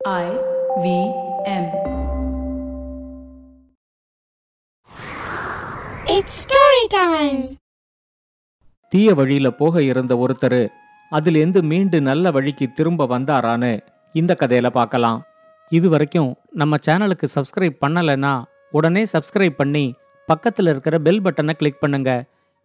I V M. It's story time. தீய வழியில போக இருந்த ஒருத்தர் அதிலிருந்து மீண்டு நல்ல வழிக்கு திரும்ப வந்தாரான்னு இந்த கதையில பார்க்கலாம் இது வரைக்கும் நம்ம சேனலுக்கு சப்ஸ்கிரைப் பண்ணலைன்னா உடனே சப்ஸ்கிரைப் பண்ணி பக்கத்தில் இருக்கிற பெல் பட்டனை கிளிக் பண்ணுங்க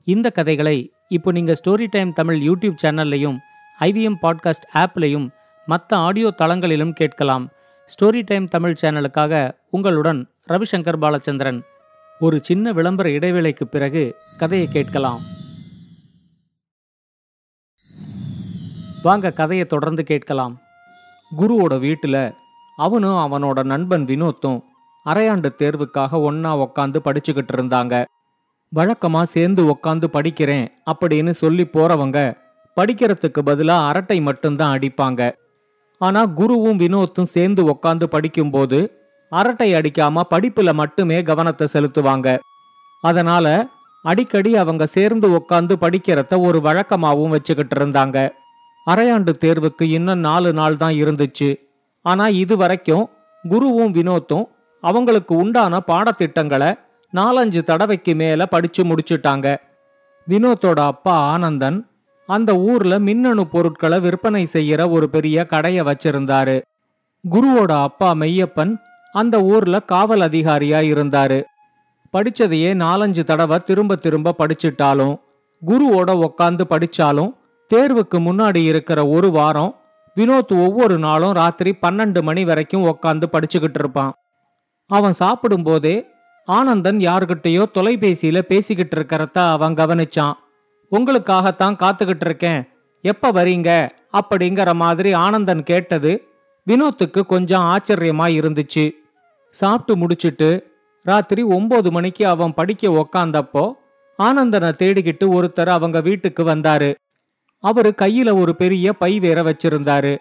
இந்த கதைகளை இப்போ நீங்க ஸ்டோரி டைம் தமிழ் யூடியூப் சேனல்லையும் ஐவிஎம் பாட்காஸ்ட் ஆப்லையும் மற்ற ஆடியோ தளங்களிலும் கேட்கலாம். ஸ்டோரி டைம் தமிழ் சேனலுக்காக உங்களுடன் ரவிசங்கர் பாலச்சந்திரன். ஒரு சின்ன விளம்பர இடைவேளைக்கு பிறகு கதையை கேட்கலாம். வாங்க கதையை தொடர்ந்து கேட்கலாம். குருவோட வீட்டில் அவனும் அவனோட நண்பன் வினோத்தும் அரையாண்டு தேர்வுக்காக ஒன்னா உக்காந்து படிச்சுக்கிட்டு இருந்தாங்க. வழக்கமா சேர்ந்து உக்காந்து படிக்கிறேன் அப்படின்னு சொல்லி போறவங்க படிக்கிறதுக்கு பதிலா அரட்டை மட்டும்தான் அடிப்பாங்க. ஆனா குருவும் வினோத்தும் சேர்ந்து உக்காந்து படிக்கும்போது அரட்டை அடிக்காம படிப்புல மட்டுமே கவனத்தை செலுத்துவாங்க. அதனால அடிக்கடி அவங்க சேர்ந்து உக்காந்து படிக்கிறத ஒரு வழக்கமாகவும் வச்சுக்கிட்டு இருந்தாங்க. அரையாண்டு தேர்வுக்கு இன்னும் நாலு நாள் தான் இருந்துச்சு. ஆனா இது வரைக்கும் குருவும் வினோத்தும் அவங்களுக்கு உண்டான பாடத்திட்டங்களை நாலஞ்சு தடவைக்கு மேல படிச்சு முடிச்சுட்டாங்க. வினோத்தோட அப்பா ஆனந்தன் அந்த ஊர்ல மின்னணு பொருட்களை விற்பனை செய்யற ஒரு பெரிய கடைய வச்சிருந்தாரு. குருவோட அப்பா மெய்யப்பன் அந்த ஊர்ல காவல் அதிகாரியா இருந்தாரு. படிச்சதையே நாலஞ்சு தடவை திரும்ப திரும்ப படிச்சிட்டாலும் குருவோட உக்காந்து படிச்சாலும் தேர்வுக்கு முன்னாடி இருக்கிற ஒரு வாரம் வினோத் ஒவ்வொரு நாளும் ராத்திரி பன்னெண்டு மணி வரைக்கும் உக்காந்து படிச்சுக்கிட்டு இருப்பான். அவன் சாப்பிடும்போதே ஆனந்தன் யார்கிட்டயோ தொலைபேசியில பேசிக்கிட்டு இருக்கிறத அவன் கவனிச்சான். உங்களுக்காகத்தான் காத்துக்கிட்டு இருக்கேன் எப்ப வரீங்க? அப்படிங்கிற மாதிரி ஆனந்தன் கேட்டது வினோத்துக்கு கொஞ்சம் ஆச்சரியமா இருந்துச்சு. சாப்பிட்டு முடிச்சிட்டு ராத்திரி ஒன்பது மணிக்கு அவன் படிக்க உக்காந்தப்போ ஆனந்தனை தேடிக்கிட்டு ஒருத்தர் அவங்க வீட்டுக்கு வந்தாரு. அவரு கையில ஒரு பெரிய பை வேற வச்சிருந்தாரு.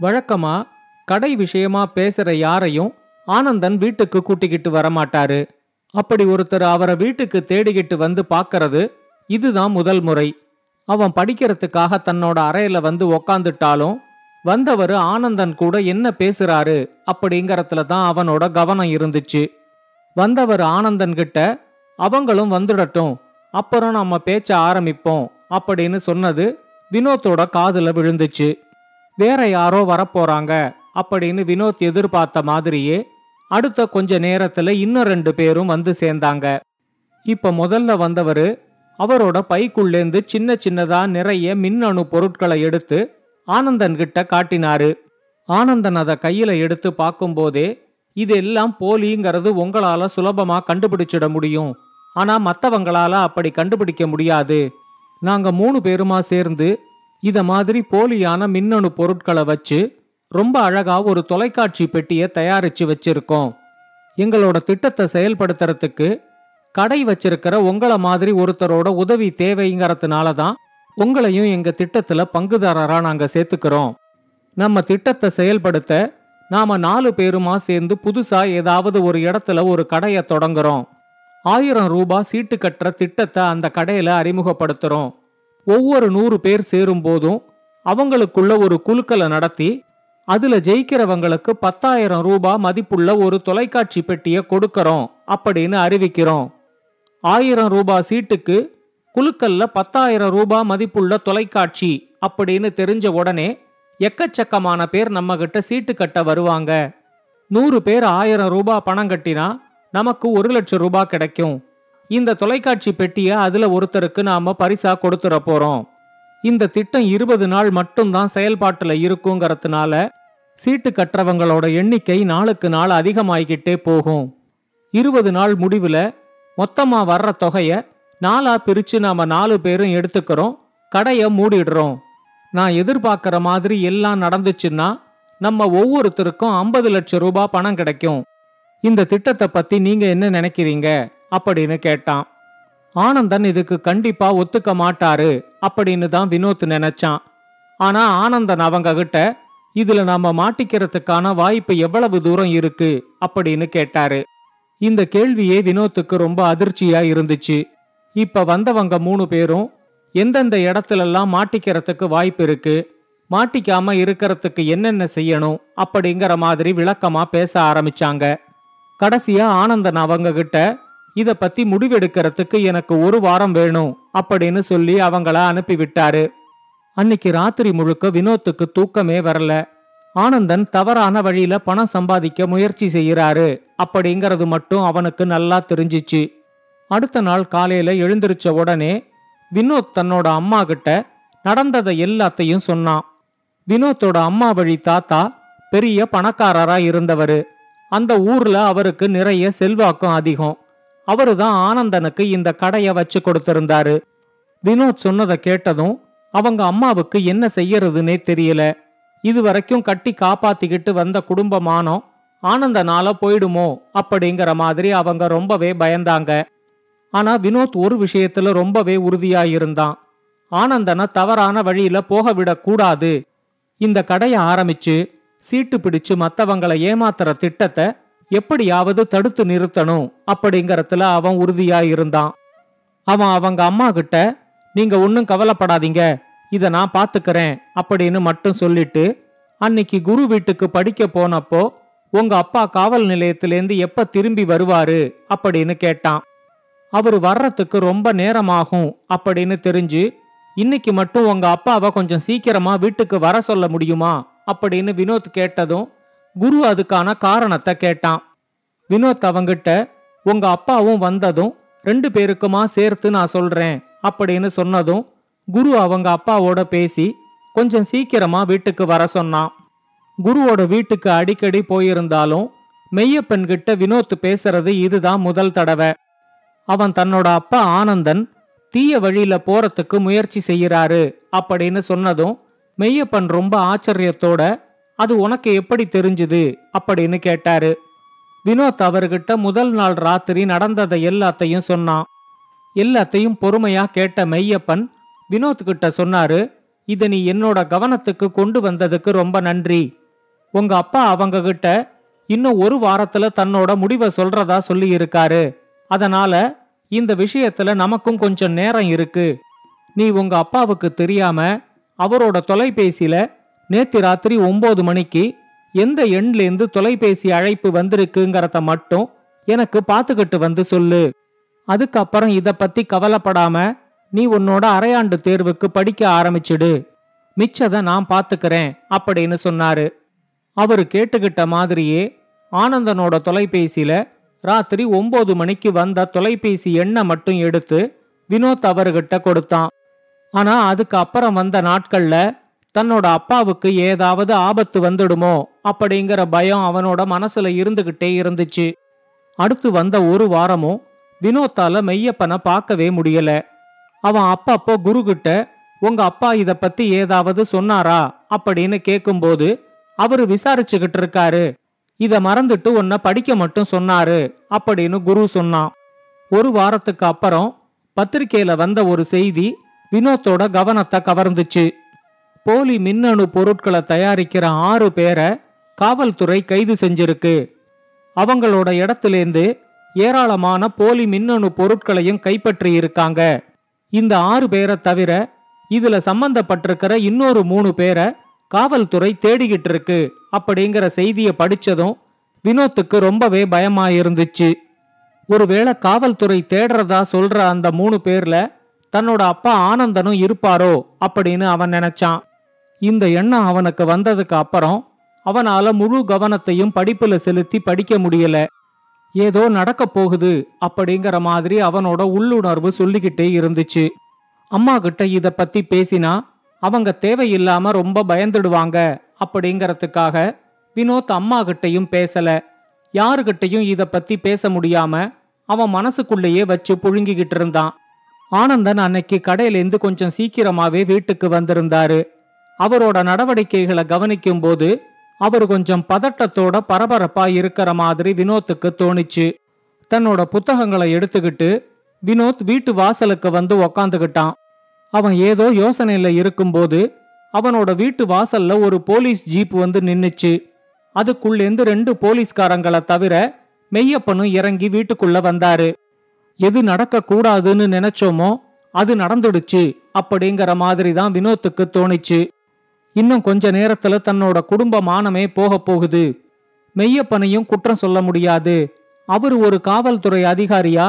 வழக்கமா கடை விஷயமா பேசுற யாரையும் ஆனந்தன் வீட்டுக்கு கூட்டிக்கிட்டு வரமாட்டாரு. அப்படி ஒருத்தர் அவரை வீட்டுக்கு தேடிக்கிட்டு வந்து பார்க்கறது இதுதான் முதல் முறை. அவன் படிக்கிறதுக்காக தன்னோட அறையில வந்து உக்காந்துட்டாலும் வந்தவர் ஆனந்தன் கூட என்ன பேசுறாரு அப்படிங்கறதுல தான் அவனோட கவனம் இருந்துச்சு. வந்தவர் ஆனந்தன் கிட்ட அவங்களும் வந்துடட்டும் அப்புறம் நம்ம பேச்ச ஆரம்பிப்போம் அப்படின்னு சொன்னது வினோத்தோட காதுல விழுந்துச்சு. வேற யாரோ வரப்போறாங்க அப்படின்னு வினோத் எதிர்பார்த்த மாதிரியே அடுத்த கொஞ்ச நேரத்துல இன்னும் ரெண்டு பேரும் வந்து சேர்ந்தாங்க. இப்ப முதல்ல வந்தவரு அவரோட பைக்குள்ளேந்து சின்ன சின்னதா நிறைய மின்னணு பொருட்களை எடுத்து ஆனந்தன் கிட்ட காட்டினாரு. ஆனந்தன் அதை கையில எடுத்து பார்க்கும்போதே இது எல்லாம் போலிங்கிறது உங்களால சுலபமா கண்டுபிடிச்சிட முடியும். ஆனா மத்தவங்களால அப்படி கண்டுபிடிக்க முடியாது. நாங்க மூணு பேருமா சேர்ந்து இத மாதிரி போலியான மின்னணு பொருட்களை வச்சு ரொம்ப அழகா ஒரு தொலைக்காட்சி பெட்டியை தயாரிச்சு வச்சிருக்கோம். எங்களோட திட்டத்தை செயல்படுத்துறதுக்கு கடை வச்சிருக்கிற உங்கள மாதிரி ஒருத்தரோட உதவி தேவைங்கிறதுனால தான் உங்களையும் எங்க திட்டத்துல பங்குதாரரா நாங்க சேர்த்துக்கிறோம். நம்ம திட்டத்தை செயல்படுத்த நாம நாலு பேருமா சேர்ந்து புதுசா ஏதாவது ஒரு இடத்துல ஒரு கடையை தொடங்குறோம். ஆயிரம் ரூபாய் சீட்டு கட்டுற திட்டத்தை அந்த கடையில அறிமுகப்படுத்துறோம். ஒவ்வொரு நூறு பேர் சேரும் போதும் அவங்களுக்குள்ள ஒரு குழுக்களை நடத்தி அதுல ஜெயிக்கிறவங்களுக்கு பத்தாயிரம் ரூபாய் மதிப்புள்ள ஒரு தொலைக்காட்சி பெட்டியை கொடுக்கறோம் அப்படின்னு அறிவிக்கிறோம். ஆயிரம் ரூபாய் சீட்டுக்கு குலுக்கல்ல பத்தாயிரம் ரூபாய் மதிப்புள்ள தொலைக்காட்சி அப்படின்னு தெரிஞ்ச உடனே எக்கச்சக்கமான பேர் நம்ம கிட்ட சீட்டு கட்ட வருவாங்க. நூறு பேர் ஆயிரம் ரூபாய் பணம் கட்டினா நமக்கு ஒரு லட்சம் ரூபாய் கிடைக்கும். இந்த தொலைக்காட்சி பெட்டியை அதுல ஒருத்தருக்கு நாம பரிசா கொடுத்துட போறோம். இந்த திட்டம் இருபது நாள் மட்டும்தான் செயல்பாட்டுல இருக்குங்கிறதுனால சீட்டு கட்டுறவங்களோட எண்ணிக்கை நாளுக்கு நாள் அதிகமாகிக்கிட்டே போகும். இருபது நாள் முடிவுல மொத்தமா வர்ற தொகைய நாலா பிரிச்சு நாம நாலு பேரும் எடுத்துக்கிறோம் கடைய மூடிடுறோம். நான் எதிர்பார்க்கிற மாதிரி எல்லாம் நடந்துச்சுன்னா நம்ம ஒவ்வொருத்தருக்கும் ஐம்பது லட்சம் ரூபாய் பணம் கிடைக்கும். இந்த திட்டத்தை பத்தி நீங்க என்ன நினைக்கிறீங்க? அப்படின்னு கேட்டான். ஆனந்தன் இதுக்கு கண்டிப்பா ஒத்துக்க மாட்டாரு அப்படின்னு தான் வினோத் நினைச்சான். ஆனா ஆனந்தன் அவங்க கிட்ட இதுல நாம மாட்டிக்கிறதுக்கான வாய்ப்பு எவ்வளவு தூரம் இருக்கு? அப்படின்னு கேட்டாரு. இந்த கேள்வியே வினோத்துக்கு ரொம்ப அதிர்ச்சியா இருந்துச்சு. இப்ப வந்தவங்க மூணு பேரும் எந்தெந்த இடத்துலெல்லாம் மாட்டிக்கிறதுக்கு வாய்ப்பு இருக்கு மாட்டிக்காம இருக்கிறதுக்கு என்னென்ன செய்யணும் அப்படிங்கிற மாதிரி விளக்கமா பேச ஆரம்பிச்சாங்க. கடைசியா ஆனந்தன் அவங்க கிட்ட இத பத்தி முடிவெடுக்கிறதுக்கு எனக்கு ஒரு வாரம் வேணும் அப்படின்னு சொல்லி அவங்கள அனுப்பி விட்டாரு அன்னைக்கு ராத்திரி முழுக்க வினோத்துக்கு தூக்கமே வரல. ஆனந்தன் தவறான வழியில பணம் சம்பாதிக்க முயற்சி செய்யறாரு அப்படிங்கிறது மட்டும் அவனுக்கு நல்லா தெரிஞ்சிச்சு. அடுத்த நாள் காலையில எழுந்திருச்ச உடனே வினோத் தன்னோட அம்மா கிட்ட நடந்ததை எல்லாத்தையும் சொன்னான். வினோத்தோட அம்மா வழி தாத்தா பெரிய பணக்காரரா இருந்தவரு. அந்த ஊர்ல அவருக்கு நிறைய செல்வாக்கும் அதிகம். அவருதான் ஆனந்தனுக்கு இந்த கடைய வச்சு கொடுத்திருந்தாரு. வினோத் சொன்னதை கேட்டதும் அவங்க அம்மாவுக்கு என்ன செய்யறதுன்னே தெரியல. இது வரைக்கும் கட்டி காப்பாத்திக்கிட்டு வந்த குடும்பமானோ ஆனந்தனால போயிடுமோ? அப்படிங்கிற மாதிரி அவங்க ரொம்பவே பயந்தாங்க. ஆனா வினோத் ஒரு விஷயத்துல ரொம்பவே உறுதியாயிருந்தான். ஆனந்தனை தவறான வழியில போக விடக்கூடாது. இந்த கடையை ஆரம்பிச்சு சீட்டு பிடிச்சு மத்தவங்களை ஏமாத்துற திட்டத்தை எப்படியாவது தடுத்து நிறுத்தணும் அப்படிங்கறதுல அவன் உறுதியாயிருந்தான். அவன் அவங்க அம்மா கிட்ட நீங்க ஒன்னும் கவலைப்படாதீங்க. இத நான் பாத்துக்கறேன் அப்படின்னு மட்டும் சொல்லிட்டு அன்னைக்கு குரு வீட்டுக்கு படிக்க போனப்போ உங்க அப்பா காவல் நிலையத்திலேருந்து எப்ப திரும்பி வருவாரு? அப்படின்னு கேட்டான். அவரு வர்றதுக்கு ரொம்ப நேரமாகும் அப்படின்னு தெரிஞ்சு இன்னைக்கு மட்டும் உங்க அப்பாவை கொஞ்சம் சீக்கிரமா வீட்டுக்கு வர சொல்ல முடியுமா? அப்படின்னு வினோத் கேட்டதும் குரு அதுக்கான காரணத்தை கேட்டான். வினோத் அவங்கிட்ட உங்க அப்பாவும் வந்ததும் ரெண்டு பேருக்குமா சேர்த்து நான் சொல்றேன் அப்படின்னு சொன்னதும் குரு அவங்க அப்பாவோட பேசி கொஞ்சம் சீக்கிரமா வீட்டுக்கு வர சொன்னான். குருவோட வீட்டுக்கு அடிக்கடி போயிருந்தாலும் மெய்யப்பன் கிட்ட வினோத் பேசுறது இதுதான் முதல் தடவை. அவன் தன்னோட அப்பா ஆனந்தன் தீய வழியில போறதுக்கு முயற்சி செய்யறாரு அப்படின்னு சொன்னதும் மெய்யப்பன் ரொம்ப ஆச்சரியத்தோட அது உனக்கு எப்படி தெரிஞ்சுது? அப்படின்னு கேட்டாரு. வினோத் அவர்கிட்ட முதல் நாள் ராத்திரி நடந்ததை எல்லாத்தையும் சொன்னான். எல்லாத்தையும் பொறுமையா கேட்ட மெய்யப்பன் வினோத் கிட்ட சொன்னாரு இத நீ என்னோட கவனத்துக்கு கொண்டு வந்ததுக்கு ரொம்ப நன்றி. உங்க அப்பா அவங்க கிட்ட இன்னும் ஒரு வாரத்துல தன்னோட முடிவை சொல்றதா சொல்லி இருக்காரு அதனால இந்த விஷயத்துல நமக்கும் கொஞ்சம் நேரம் இருக்கு. நீ உங்க அப்பாவுக்கு தெரியாம அவரோட தொலைபேசியில நேத்து ராத்திரி ஒன்பது மணிக்கு எந்த எண்லேருந்து தொலைபேசி அழைப்பு வந்திருக்குங்கிறத மட்டும் எனக்கு பாத்துக்கிட்டு வந்து சொல்லு. அதுக்கப்புறம் இத பத்தி கவலைப்படாம நீ உன்னோட அரையாண்டு தேர்வுக்கு படிக்க ஆரம்பிச்சிடு. மிச்சத நான் பார்த்துக்கிறேன் அப்படின்னு சொன்னாரு. அவரு கேட்டுக்கிட்ட மாதிரியே ஆனந்தனோட தொலைபேசியில ராத்திரி ஒன்பது மணிக்கு வந்த தொலைபேசி எண்ணை மட்டும் எடுத்து வினோத் அவர்கிட்ட கொடுத்தான். ஆனா அதுக்கு அப்புறம் வந்த நாட்கள்ல தன்னோட அப்பாவுக்கு ஏதாவது ஆபத்து வந்துடுமோ அப்படிங்கிற பயம் அவனோட மனசுல இருந்துகிட்டே இருந்துச்சு. அடுத்து வந்த ஒரு வாரமும் வினோத்தால மெய்யப்பனை பார்க்கவே முடியல. அவன் அப்பப்போ குரு கிட்ட உங்க அப்பா இத பத்தி ஏதாவது சொன்னாரா? அப்படின்னு கேக்கும்போது அவரு விசாரிச்சுக்கிட்டு இருக்காரு. இத மறந்துட்டு உன்னை படிக்க மட்டும் சொன்னாரு அப்படின்னு குரு சொன்னான். ஒரு வாரத்துக்கு அப்புறம் பத்திரிகையில வந்த ஒரு செய்தி வினோத்தோட கவனத்தை கவர்ந்துச்சு. போலி மின்னணு பொருட்களை தயாரிக்கிற ஆறு பேரை காவல்துறை கைது செஞ்சிருக்கு. அவங்களோட இடத்திலேந்து ஏராளமான போலி மின்னணு பொருட்களையும் கைப்பற்றி இருக்காங்க இந்த ஆறு பேரை தவிர இதுல சம்பந்தப்பட்டிருக்கிற இன்னொரு மூணு பேரை காவல்துறை தேடிக்கிட்டு இருக்கு அப்படிங்கிற செய்திய படிச்சதும் வினோத்துக்கு ரொம்பவே பயமா இருந்துச்சு. ஒருவேளை காவல்துறை தேடுறதா சொல்ற அந்த மூணு பேர்ல தன்னோட அப்பா ஆனந்தனும் இருப்பாரோ அப்படின்னு அவன் நினைச்சான். இந்த எண்ணம் அவனுக்கு வந்ததுக்கு அப்புறம் அவனால முழு கவனத்தையும் படிப்புல செலுத்தி படிக்க முடியல. ஏதோ நடக்க போகுது அப்படிங்கிற மாதிரி அவனோட உள்ளுணர்வு சொல்லிக்கிட்டே இருந்துச்சு. அம்மா கிட்ட இத பத்தி பேசினா அவங்க தேவையில்லாம ரொம்ப பயந்துடுவாங்க அப்படிங்கறதுக்காக வினோத் அம்மா கிட்டையும் பேசல. யாருகிட்டையும் இத பத்தி பேச முடியாம அவன் மனசுக்குள்ளேயே வச்சு புழுங்கிக்கிட்டு இருந்தான். ஆனந்தன் அன்னைக்கு கடையிலேருந்து கொஞ்சம் சீக்கிரமாவே வீட்டுக்கு வந்திருந்தாரு. அவரோட நடவடிக்கைகளை கவனிக்கும் போது அவர் கொஞ்சம் பதட்டத்தோட பரபரப்பா இருக்கிற மாதிரி வினோத்துக்கு தோணுச்சு. தன்னோட புத்தகங்களை எடுத்துக்கிட்டு வினோத் வீட்டு வாசலுக்கு வந்து உக்காந்துகிட்டான் அவன் ஏதோ யோசனையில இருக்கும்போது அவனோட வீட்டு வாசல்ல ஒரு போலீஸ் ஜீப் வந்து நின்னுச்சு. அதுக்குள்ளேந்து ரெண்டு போலீஸ்காரங்களை தவிர மெய்யப்பனும் இறங்கி வீட்டுக்குள்ள வந்தாரு. எது நடக்க கூடாதுன்னு நினைச்சோமோ அது நடந்துடுச்சு அப்படிங்கிற மாதிரி தான் வினோத்துக்கு தோணுச்சு. இன்னும் கொஞ்ச நேரத்துல தன்னோட குடும்ப மானமே போக போகுது. மெய்யப்பனையும் குற்றம் சொல்ல முடியாது. அவர் ஒரு காவல்துறை அதிகாரியா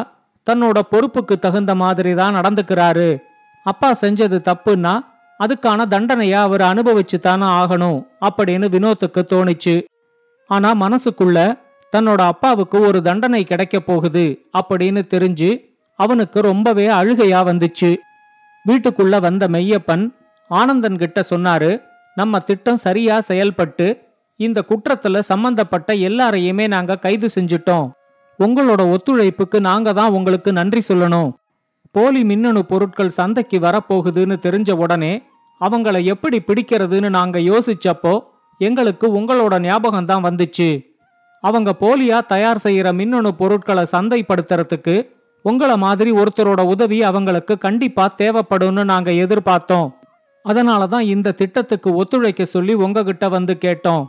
தன்னோட பொறுப்புக்கு தகுந்த மாதிரி தான் நடந்துக்கிறாரு. அப்பா செஞ்சது தப்புன்னா அதுக்கான தண்டனைய அவர் அனுபவிச்சு தானே ஆகணும் அப்படின்னு வினோத்துக்கு தோணுச்சு. ஆனா மனசுக்குள்ள தன்னோட அப்பாவுக்கு ஒரு தண்டனை கிடைக்க போகுது அப்படின்னு தெரிஞ்சு அவனுக்கு ரொம்பவே அழுகையா வந்துச்சு. வீட்டுக்குள்ள வந்த மெய்யப்பன் ஆனந்தன் கிட்ட சொன்னாரு நம்ம திட்டம் சரியா செயல்பட்டு இந்த குற்றத்துல சம்பந்தப்பட்ட எல்லாரையுமே நாங்க கைது செஞ்சிட்டோம். உங்களோட ஒத்துழைப்புக்கு நாங்க தான் உங்களுக்கு நன்றி சொல்லணும். போலி மின்னணு பொருட்கள் சந்தைக்கு வரப்போகுதுன்னு தெரிஞ்ச உடனே அவங்கள எப்படி பிடிக்கிறதுன்னு நாங்க யோசிச்சப்போ எங்களுக்கு உங்களோட ஞாபகம் தான் வந்துச்சு. அவங்க போலியா தயார் செய்யற மின்னணு பொருட்களை சந்தைப்படுத்துறதுக்கு உங்கள மாதிரி ஒருத்தரோட உதவி அவங்களுக்கு கண்டிப்பா தேவைப்படும்னு நாங்க எதிர்பார்த்தோம். அதனால தான் இந்த திட்டத்துக்கு ஒத்துழைக்க சொல்லி உங்ககிட்ட வந்து கேட்டோம்.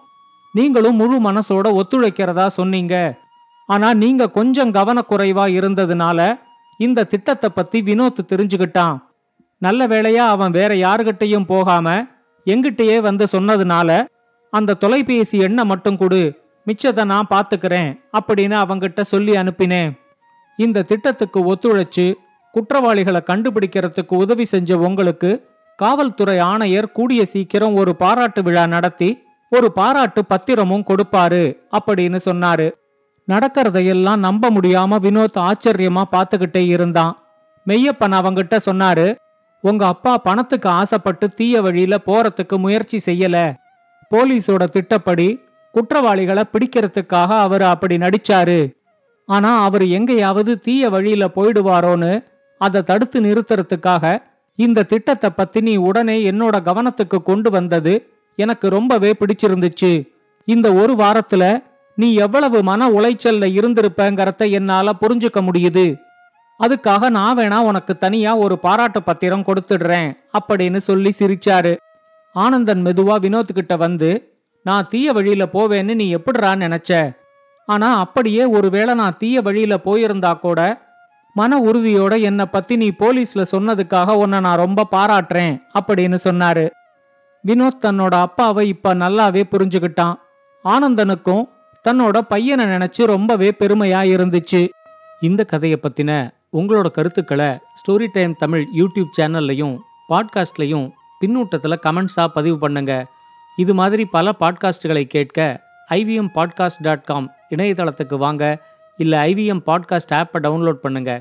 நீங்களும் முழு மனசோட ஒத்துழைக்கிறதா சொன்னீங்க. ஆனா நீங்க கொஞ்சம் கவனக்குறைவா இருந்ததுனால இந்த திட்டத்தை பத்தி வினோத் தெரிஞ்சுக்கிட்டான். நல்ல வேளையா அவன் வேற யாருகிட்டையும் போகாம எங்கிட்டயே வந்து சொன்னதுனால அந்த தொலைபேசி எண்ணை மட்டும் கொடு மிச்சத்தை நான் பாத்துக்கிறேன் அப்படின்னு அவங்கிட்ட சொல்லி அனுப்பினேன். இந்த திட்டத்துக்கு ஒத்துழைச்சு குற்றவாளிகளை கண்டுபிடிக்கிறதுக்கு உதவி செஞ்ச உங்களுக்கு காவல்துறை ஆணையர் கூடிய சீக்கிரம் ஒரு பாராட்டு விழா நடத்தி ஒரு பாராட்டு பத்திரமும் கொடுப்பாரு அப்படின்னு சொன்னாரு. நடக்கிறதையெல்லாம் நம்ப முடியாம வினோத் ஆச்சரியமா பார்த்துக்கிட்டே இருந்தான். மெய்யப்பன் அவங்கிட்ட சொன்னாரு உங்க அப்பா பணத்துக்கு ஆசைப்பட்டு தீய வழியில போறதுக்கு முயற்சி செய்யல. போலீஸோட திட்டப்படி குற்றவாளிகளை பிடிக்கிறதுக்காக அவர் அப்படி நடிச்சாரு. ஆனா அவர் எங்கேயாவது தீய வழியில போயிடுவாரோன்னு அதை தடுத்து நிறுத்துறதுக்காக இந்த திட்டத்தை பத்தி நீ உடனே என்னோட கவனத்துக்கு கொண்டு வந்தது எனக்கு ரொம்பவே பிடிச்சிருந்துச்சு. இந்த ஒரு வாரத்துல நீ எவ்வளவு மன உளைச்சல்ல இருந்திருப்பங்கறத என்னால புரிஞ்சுக்க முடியுது. அதுக்காக நான் வேணா உனக்கு தனியா ஒரு பாராட்டு பத்திரம் கொடுத்துடுறேன் அப்படின்னு சொல்லி சிரிச்சாரு. ஆனந்தன் மெதுவா வினோத் கிட்ட வந்து நான் தீய வழியில போவேன்னு நீ எப்படிறான்னு நினைச்ச? ஆனா அப்படியே ஒருவேளை நான் தீய வழியில போயிருந்தா கூட மன உறுதியோட என்னை பத்தி நீ போலீஸ்ல சொன்னதுக்காக உன்னை நான் ரொம்ப பாராட்டுறேன் அப்படின்னு சொன்னாரு. வினோத் தன்னோட அப்பாவை இப்ப நல்லாவே புரிஞ்சுக்கிட்டான். ஆனந்தனுக்கும் தன்னோட பையனை நினைச்சு ரொம்பவே பெருமையா இருந்துச்சு. இந்த கதையை பத்தின உங்களோட கருத்துக்களை ஸ்டோரி டைம் தமிழ் யூடியூப் சேனல்லையும் பாட்காஸ்ட்லையும் பின்னூட்டத்தில் கமெண்ட்ஸாக பதிவு பண்ணுங்க. இது மாதிரி பல பாட்காஸ்டுகளை கேட்க ஐவிஎம் பாட்காஸ்ட் டாட் காம் இணையதளத்துக்கு வாங்க. இல்லை ஐவிஎம் பாட்காஸ்ட் ஆப்பை டவுன்லோட் பண்ணுங்க.